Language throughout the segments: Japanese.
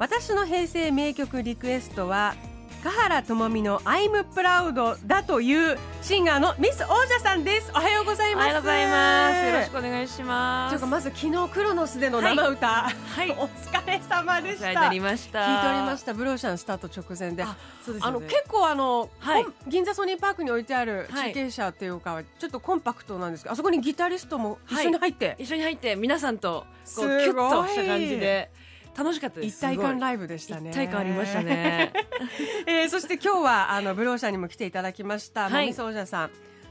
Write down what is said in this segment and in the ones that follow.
私の平成名曲リクエストは香原朋美の I'm Proud だというシンガーのミス王者さんです。おはようございます。おはようございます。よろしくお願いします。というかまず昨日クロノスでの生歌、はい。お疲れ様でした。聞いておりました。ブローシャンスタート直前で。あそうですあの結構あの、はい。銀座ソニーパークに置いてあるはい。中継車っていうか、ちょっとコンパクトなんですけどあそこにギタリストも一緒に入って、一緒に入って皆さんとこうキュッとした感じで楽しかったです。一体感イライブでしたね。一体感ありましたね。えーそして今日はあのブローシャンにも来ていただきました、はい。もみそうじゃさん。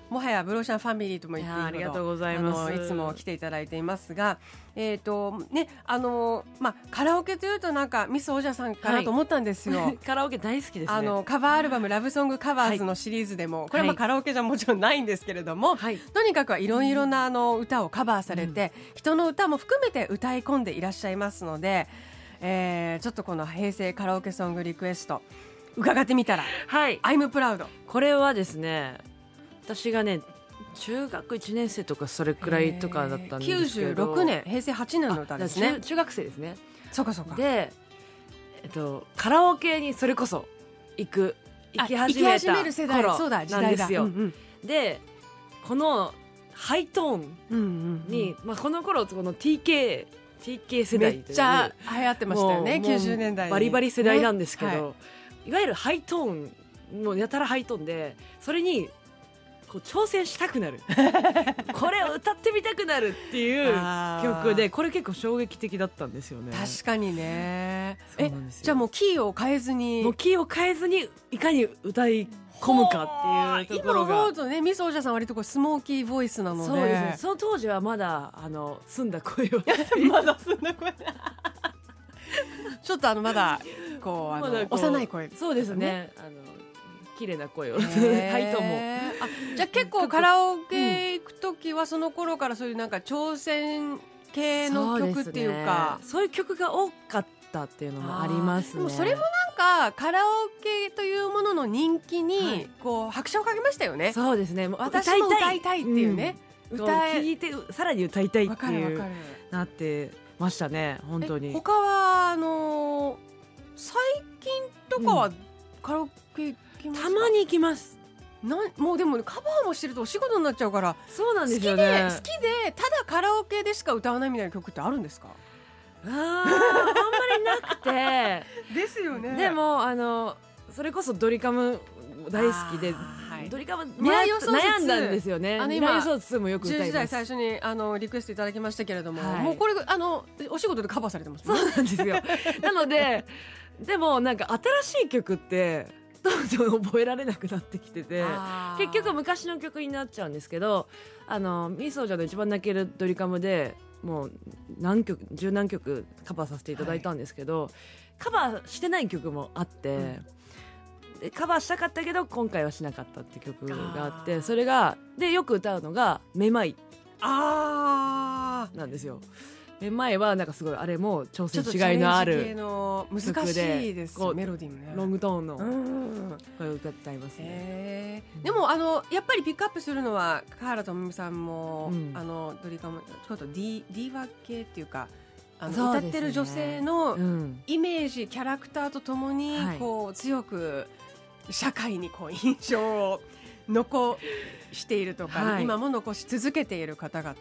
もはやブローシャンファミリーとも言っていいありがとうございます。いつも来ていただいていますが、えっ、とねあのまあカラオケというとなんかミスおじゃさんかなと思ったんですよ。カラオケ大好きですね。あのカバーアルバム「ラブソングカバーズ」のシリーズでも、これはまあはいカラオケじゃもちろんないんですけれども、はい。とにかくはいろいろなあの歌をカバーされて、人の歌も含めて歌い込んでいらっしゃいますので、えーちょっとこの平成カラオケソングリクエスト伺ってみたらはい「I'm proud これはですね私がね中学1年生とかそれくらいとかだったんですけど。96年平成8年の歌ですね。あ中中学生ですね。そうかそうか。で、えっと、カラオケにそれこそ行く行き始める世代頃そうだ時なんですよ、うんでこのハイトーンうんうんうんに、まあ、この頃この TK, TK 世め代という。っちゃ流行ってましたよねもう90年代に。バリバリ世代なんですけど、ね。はい。い、わゆるハイトーンもうやたらハイトーンでそれにこう挑戦したくなる。これを歌ってみたくなるっていう曲でこれ結構衝撃的だったんですよね。確かにね。えじゃあもうキーを変えずに。もうキーを変えずにいかに歌い込むかっていうところが。今思うとねミスおじゃさん割とこうスモーキーボイスなので。そうですね。その当時はまだあの澄んだ声をまだそんな声。ちょっとあのまだこうあの幼い声。そうですね。あの綺麗な声を、へー。ハイトーンも。あじゃあ結構カラオケ行く時はその頃からそういうなんか挑戦系の曲っていうか。そういう曲が多かったっていうのもありますね。でもそれもなんかカラオケというものの人気に、はい。こう拍車をかけましたよね。そうですね。もう私も歌いたい。っていうね、うん。歌え。聞いてさらに歌いたいっていうなってましたね。本当に。え他はあのー最近とかはカラオケたまに行きます。なんもうでもカバーもしてるとお仕事になっちゃうから。そうなんです好きで、よね好きでただカラオケでしか歌わないみたいな曲ってあるんですか？あーあんまりなくて。ですよでもあのそれこそドリカム大好きで、はい。ドリカム悩んだんですよね。あの今予想図もよく歌10います。最初にあのリクエストいただきましたけれども、はい。もうこれあのお仕事でカバーされてますそうなんですよ。なのででもなんか新しい曲ってどんどん覚えられなくなってきてて結局昔の曲になっちゃうんですけどあのミソージャの一番泣けるドリカムでもう何曲十何曲カバーさせていただいたんですけど、カバーしてない曲もあって、でカバーしたかったけど今回はしなかったって曲があってそれがでよく歌うのが「めまい。あ」なんですよ。めまいはなんかすごいあれも挑ーちょっと戦しがいのあるの難しいですこうメロディーもね。ロングトーンのうん声を歌っていますね。へー。でもあのやっぱりピックアップするのは河原智美さんも、うん。あのドリカムちょっとディディーバ系っていうかあの、ね。歌ってる女性のうん。イメージキャラクターとともに、はい。こう強く社会にこう印象を残しているとか、はい。今も残し続けている方々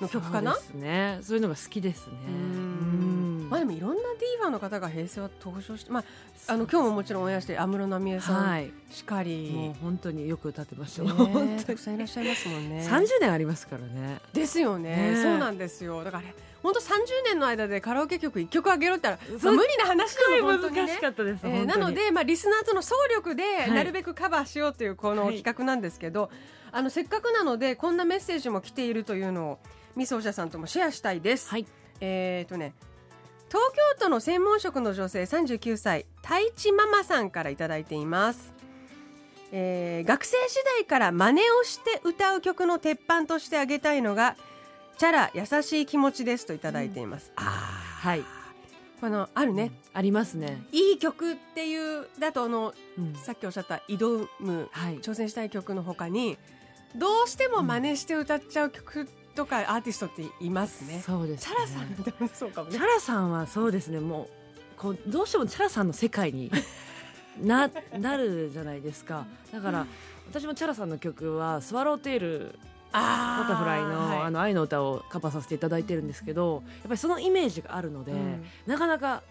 の曲かなそうですね。そういうのが好きですね。うんまあでもいろんなディーバーの方が平成は登場して、まあ、あの今日ももちろんオンエアして安室奈美恵さんはい。しかり、もう本当によく歌ってました。ね本当にたくさんいらっしゃいますもんね。30年ありますからね。ですよねねそうなんですよだから本当30年の間でカラオケ曲1曲あげろって言ったら、無理な話でも本当にね難しかったです。えーなの、で、まあ、リスナーとの総力でいなるべくカバーしようというこのはい企画なんですけど、あのせっかくなのでこんなメッセージも来ているというのをみそおじゃさんともシェアしたいです。はい。えっ、とね東京都の専門職の女性39歳太一ママさんからいただいています、えー学生時代から真似をして歌う曲の鉄板としてあげたいのがチャラ優しい気持ちですといただいています、あはい。ーこのあるね、ありますね、いい曲っていうだとあのうん。さっきおっしゃった挑むはい。挑戦したい曲の他にどうしても真似して歌っちゃう曲とかアーティストっていますね、そうです、ね、チャラさんでもそうかもね。チャラさんはそうですね。もうこうどうしてもチャラさんの世界に ななるじゃないですか。だから私もチャラさんの曲はスワローテールあバタフライの,、はい。あの愛の歌をカバーさせていただいてるんですけどやっぱりそのイメージがあるので、うん。なかなか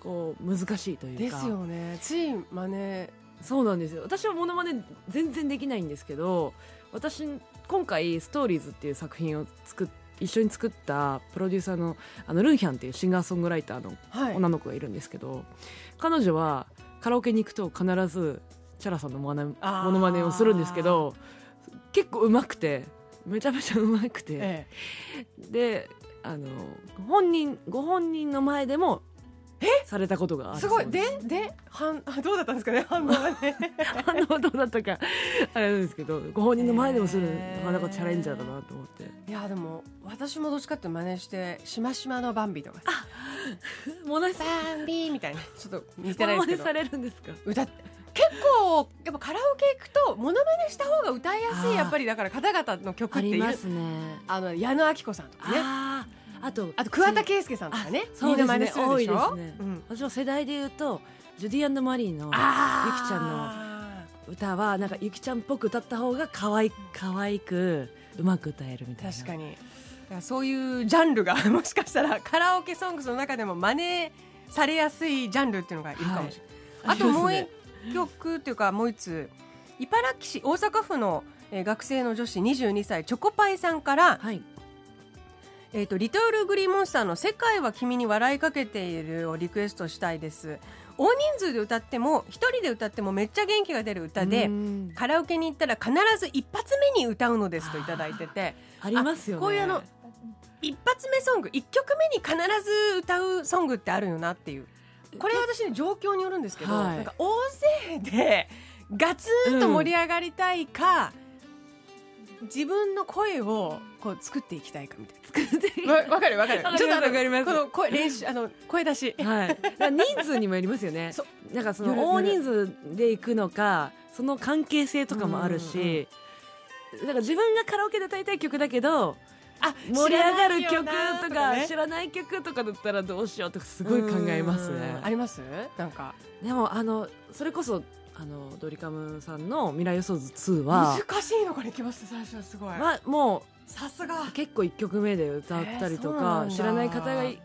こう難しいというか。ですよね。つい真似。そうなんですよ。私はモノマネ全然できないんですけど私今回「ストーリーズっていう作品を作っ一緒に作ったプロデューサーのあのルンヒャンっていうシンガーソングライターのはい。女の子がいるんですけど、彼女はカラオケに行くと必ずチャラさんのモノマあー。ネモノマネをするんですけど結構うまくてめちゃめちゃうまくて、え。であの本人ご本人の前でもされたことがあえるす。ごい。でで反あ どうだったんですかね？反応はね。反応どうだったかあれなんですけどご本人の前でもするなかなかチャレンジャーだなと思って。いやでも私もどっちかって真似してしましまのバンビとかさ。モノマバンビみたいな。ちょっと似てないですけど。ネされるんですか？歌っ結構やっぱカラオケ行くとモノマネした方が歌いやすいやっぱりだから方々の曲あっているりますね。あの矢野顕子さんとかねあとあと桑田佳祐さんとかね。あそうですね。多いですね。うん。私は世代で言うとジュディマリーのあゆきちゃんの歌はなんかゆきちゃんっぽく歌った方が可愛い可愛くうまく歌えるみたいな。確かに。だからそういうジャンルが もしかしたらカラオケソングスの中でも真似されやすいジャンルっていうのがいるかもしれない、あともう一曲っていうかもう一つ茨城市大阪府の、えー学生の女子22歳チョコパイさんから、はいえー、とリトルグリーンモンスターの「世界は君に笑いかけている」をリクエストしたいです。大人数で歌っても一人で歌ってもめっちゃ元気が出る歌でうん。カラオケに行ったら必ず一発目に歌うのですといただいてて。ありますよね。こういうあの一発目ソング一曲目に必ず歌うソングってあるよなっていう。これは私ね状況によるんですけど、はい。なんか大勢でガツンと盛り上がりたいか、自分の声をこう作っていきたいかみたいな。わわかるわかる。わかりますちょっとわかります。この声練習あの声出し。はい、人数にもよりますよね。そなんかその大人数で行くのかその関係性とかもあるし、だから自分がカラオケで歌いたい曲だけどあ盛り上がる曲とかね。知らない曲とかだったらどうしようとかすごい考えますうん。ねあります？なんか。でもあのそれこそあのドリカムさんの「未来予想図2は」難しいのからいきます最初はすごい、はもさすが。う結構1曲目で歌ったりとか、んだ知らない方がい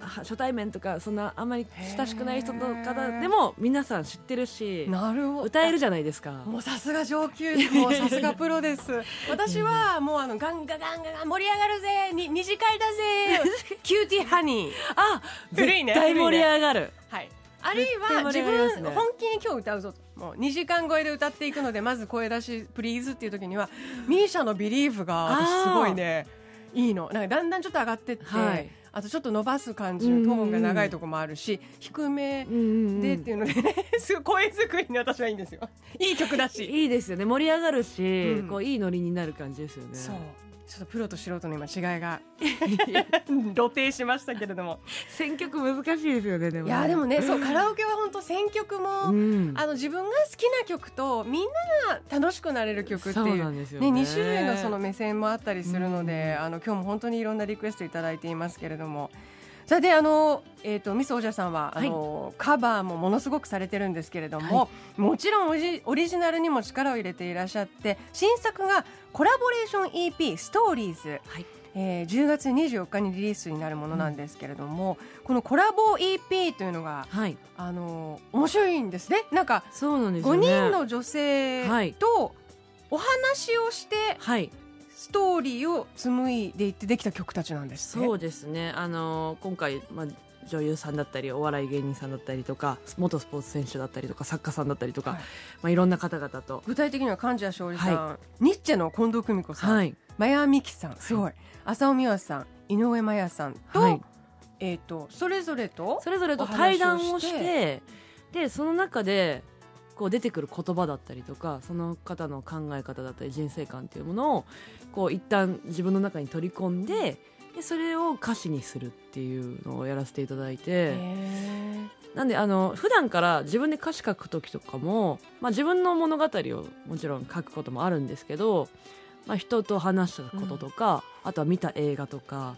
は初対面とかそんなあんまり親しくない人の方でも皆さん知ってるしなるほど。歌えるじゃないですか。もうさすが上級 もうさすがプロです。私はもうあのガンガガンガガン盛り上がるぜ。に二次会だぜ。キューティーハニー。あ古いね絶対盛り上がる。はいあるいは自分本気に今日歌うぞともう2時間超えで歌っていくのでまず声出し please っていう時にはミーシャの Believe が私すごいねいいの。なんかだんだんちょっと上がってって、はい。あとちょっと伸ばす感じのトーンが長いところもあるし低めでっていうので、ね、すごい声作りに私はいいんですよ。いい曲だし。いいですよね。盛り上がるし、うん。こういいノリになる感じですよね。そうちょっとプロと素人の今違いが。露呈しましたけれども。選曲難しいですよねでもいやでもねそうカラオケは本当選曲も、うん。あの自分が好きな曲とみんなが楽しくなれる曲っていうね。ね、2種類のその目線もあったりするので、うんあの今日も本当にいろんなリクエストいただいていますけれどもさあであの、えー、とミスおじゃさんはあの、カバーもものすごくされてるんですけれども、もちろんオリジナルにも力を入れていらっしゃって新作がコラボレーション EP「ストーリーズ。はい。えー10月24日にリリースになるものなんですけれども、このコラボ EP というのがはい。あの面白いんですね。なんか5そうなんですよね。人の女性はいとお話をしてはいストーリーを紡いでいってできた曲たちなんですね。そうですね。あの今回、まあ、女優さんだったりお笑い芸人さんだったりとか元スポーツ選手だったりとか作家さんだったりとか、はい。いまあ、いろんな方々と。具体的には貫地谷しおりさん、はニッチェの近藤久美子さん、はい。マヤミキさんすごい、浅尾美和さん井上麻也さんと、はい。えっ、とそれぞれとそれぞれと対談ををしてでその中でこう出てくる言葉だったりとかその方の考え方だったり人生観っていうものをこう一旦自分の中に取り込んででそれを歌詞にするっていうのをやらせていただいてへなんであの普段から自分で歌詞書く時とかも、まあ、自分の物語をもちろん書くこともあるんですけど、まあ、人と話したこととか、あとは見た映画とか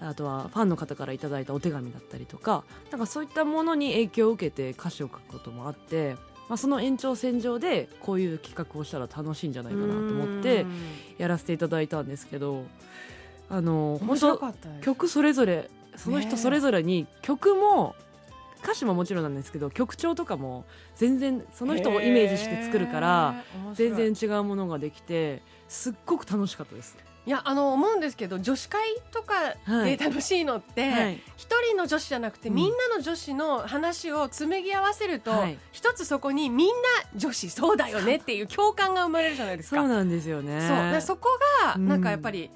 あとはファンの方からいただいたお手紙だったりとかなんかそういったものに影響を受けて歌詞を書くこともあって、まあ、その延長線上でこういう企画をしたら楽しいんじゃないかなと思ってうん。やらせていただいたんですけどあの面本当曲それぞれその人それぞれに曲も歌詞ももちろんなんですけど曲調とかも全然その人をイメージして作るから全然違うものができてすっごく楽しかったです。いやあの思うんですけど女子会とかで楽しいのって、はい。一人の女子じゃなくて、うん。みんなの女子の話を紡ぎ合わせると、はい。一つそこにみんな女子そうだよねっていう共感が生まれるじゃないですか。そうなんですよね。そこがうんなん。かやっぱり、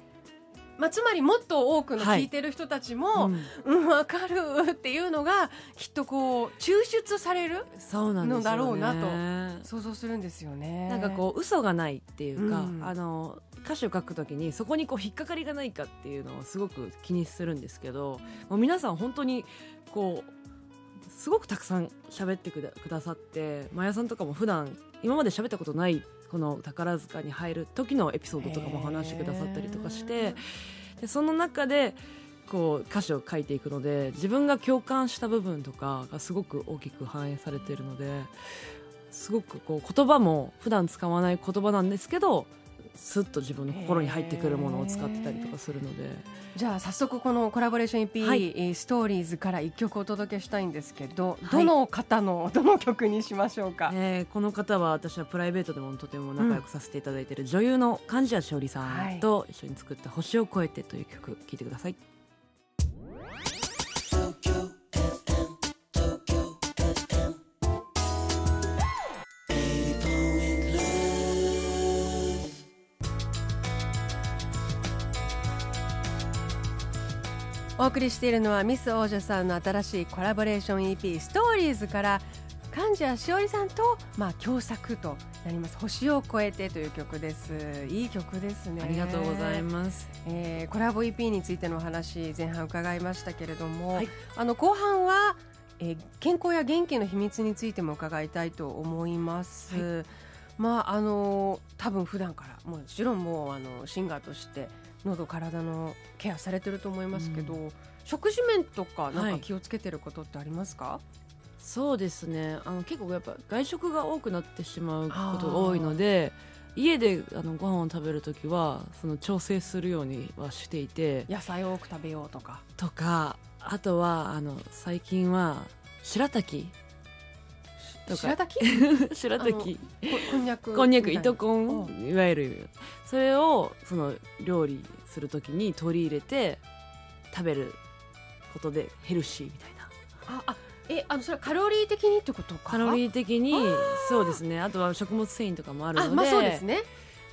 まあ、つまりもっと多くのはい。聞いてる人たちも、うん。うん、わかるっていうのがきっとこう抽出される。のだろうな想像するんですよね。なんかこう嘘がないっていうか、うん。あの歌詞を書くときにそこにこう引っかかりがないかっていうのをすごく気にするんですけどもう皆さん本当にこうすごくたくさん喋ってくだくださってマヤさんとかも普段今まで喋ったことないこの宝塚に入る時のエピソードとかも話してくださったりとかしてでその中でこう歌詞を書いていくので自分が共感した部分とかがすごく大きく反映されているのですごくこう言葉も普段使わない言葉なんですけどスッと自分の心に入ってくるものを使ってたりとかするのでじゃあ早速このコラボレーション EP、はいえーストーリーズから一曲お届けしたいんですけど、はいどの方の どの曲にしましょうか？えーこの方は私はプライベートでもとても仲良くさせていただいている女優の貫地谷しおりさんと一緒に作った「星を越えて」という曲聴いてください。お送りしているのはミス王女さんの新しいコラボレーション EP ストーリーズから貫地谷しおりさんとまあ共作となります。星を越えてという曲です。いい曲ですね。ありがとうございます。えーコラボ EP についてのお話前半伺いましたけれども、はい。あの後半は、えー健康や元気の秘密についても伺いたいと思います。まああの多分普段からもちろんもうあのシンガーとして喉体のケアされてると思いますけど、食事面とかなんはい。か気をつけてることってありますか？そうですね。あの結構やっぱ外食が多くなってしまうことが多いので家であのご飯を食べるときはその調整するようにはしていて野菜を多く食べようとか。とかあとはあの最近は白滝。と白か滝？白滝。ここんにゃく。こんにゃく糸こん。いわゆる。それをその料理するときに取り入れて食べることでヘルシーみたいな。ああえあのそれはカロリー的にってことか？カロリー的にそうですね。あとは食物繊維とかもあるので。あまあそうですね。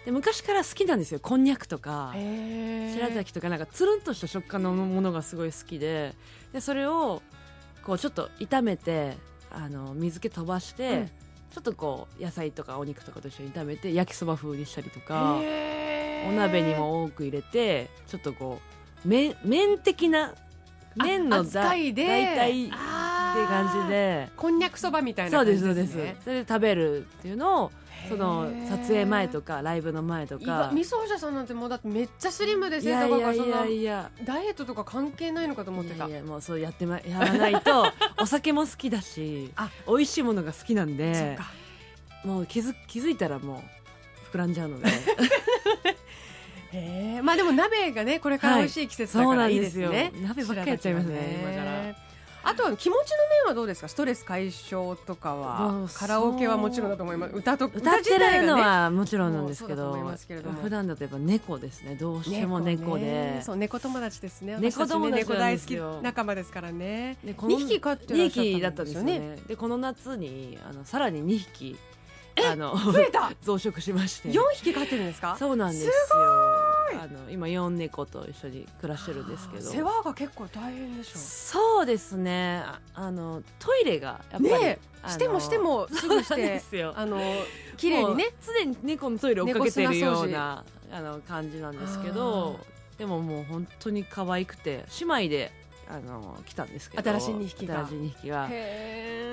で昔から好きなんですよ。こんにゃくとか白滝とかなんかつるんとした食感のものがすごい好きで。でそれをこうちょっと炒めてあの水気飛ばして、うん。ちょっとこう野菜とかお肉とかと一緒に炒めて焼きそば風にしたりとかお鍋にも多く入れてちょっとこう麺麺的な麺のいで大体って感じで。こんにゃくそばみたいなそう感じですそうですねそれで食べるっていうのをその撮影前とかライブの前といかや味噌者さんなんてもうだってめっちゃスリムでい背高やいやいいからそダイエットとか関係ないのかと思ってた。いやもうそうやってまやらないと お酒も好きだしあ。美味しいものが好きなんでか。もう気づ気づいたらもう膨らんじゃうので へー。まあでも鍋がねこれから美味しい季節だからいいですね、そうなんですよ鍋ばっかりやっちゃいますね。今からあとは気持ちの面はどうですか？ストレス解消とかは。カラオケはもちろんだと思います。歌と歌って自体がね。るのはもちろんなんですけどけれども。普段だとやっぱ猫ですね。どうしても猫で。ねそう猫友達ですね。猫友達猫大好き仲間ですからね。でこの2匹飼ってらっしゃった2匹だったんですよね。ねでこの夏にあのさらに2匹あの増えた。増殖しまして。4匹飼ってるんですか？そうなんですよ。いあの今4猫と一緒に暮らしてるんですけど。世話が結構大変でしょ。そうですね。ああのトイレがやっぱり、ねしてもしてもすぐしそうでてすよ。あの綺麗にね。常に猫のトイレを追っかけてるようなあの感じなんですけどでももう本当に可愛くて姉妹であの来たんですけど新しい二匹が。新しい2匹が。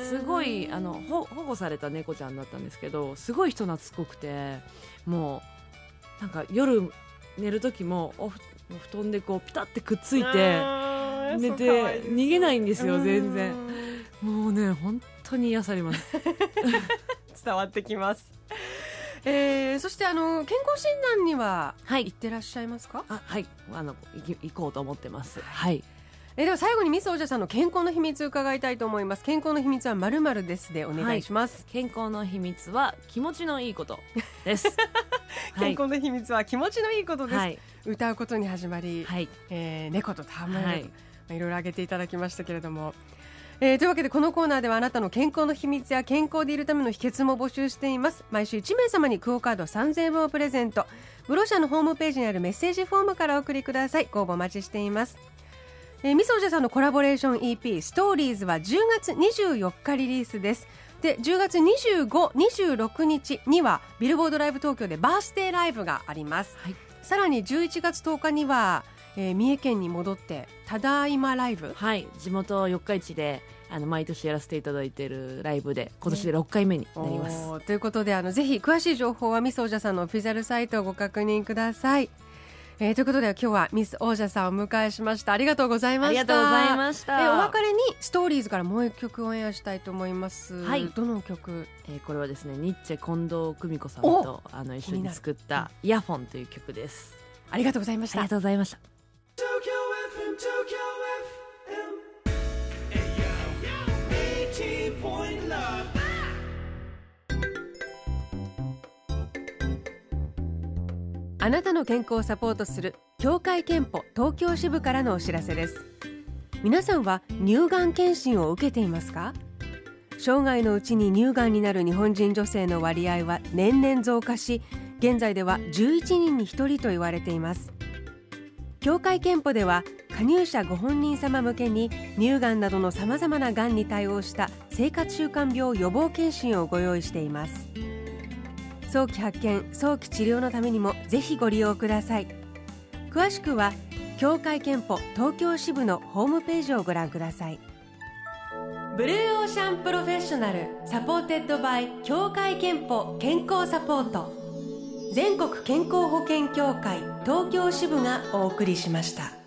すごいあのほ保護された猫ちゃんだったんですけどすごい人懐っこくてもうなんか夜寝る時もおふ布団でこうピタってくっついて寝て逃げないんですよ全然。うんもうね本当に癒されます。伝わってきます。えー、そしてあの健康診断にははい。行ってらっしゃいますか、あはい。あの行こうと思ってます。はい。えーでは最後にミスおじゃさんの健康の秘密伺いたいと思います。健康の秘密はまるまるですでお願いします、健康の秘密は気持ちのいいことです 健康の秘密は気持ちのいいことです、はい。歌うことに始まり、はい。えー猫と戯れる。と、はい。まあ、いろいろ挙げていただきましたけれども、えーというわけでこのコーナーではあなたの健康の秘密や健康でいるための秘訣も募集しています。毎週1名様にクオカード3000円分をプレゼント。ブロシャのホームページにあるメッセージフォームからお送りください。ご応募お待ちしています。えー、みそおじゃさんのコラボレーション EP ストーリーズは10月24日リリースですで10月25、26日にはビルボードライブ東京でバースデーライブがあります、はい。さらに11月10日には、えー三重県に戻ってただいまライブ。はい。地元四日市であの毎年やらせていただいているライブで今年で6回目になります、おーということであのぜひ詳しい情報はミスオージャさんのオフィシャルサイトをご確認ください、えーということで今日はミスオージャさんをお迎えしました。ありがとうございました。ありがとうございました。えーお別れにストーリーズからもう一曲オンエアしたいと思います。はい。どの曲？えーこれはですねニッチェ近藤久美子さんお！とあの一緒に作った「イヤフォン」という曲です。ありがとうございました。ありが。とうございましたあなたの健康をサポートする協会憲法東京支部からのお知らせです。皆さんは乳がん検診を受けていますか？生涯のうちに乳がんになる日本人女性の割合は年々増加し現在では11人に1人と言われています。協会憲法では加入者ご本人様向けに乳がんなどのさまざまながんに対応した生活習慣病予防検診をご用意しています。早期発見早期治療のためにもぜひご利用ください。詳しくは協会けんぽ東京支部のホームページをご覧ください。 Blue Ocean Professional supported by 協会けんぽ健康サポート。全国健康保険協会東京支部がお送りしました。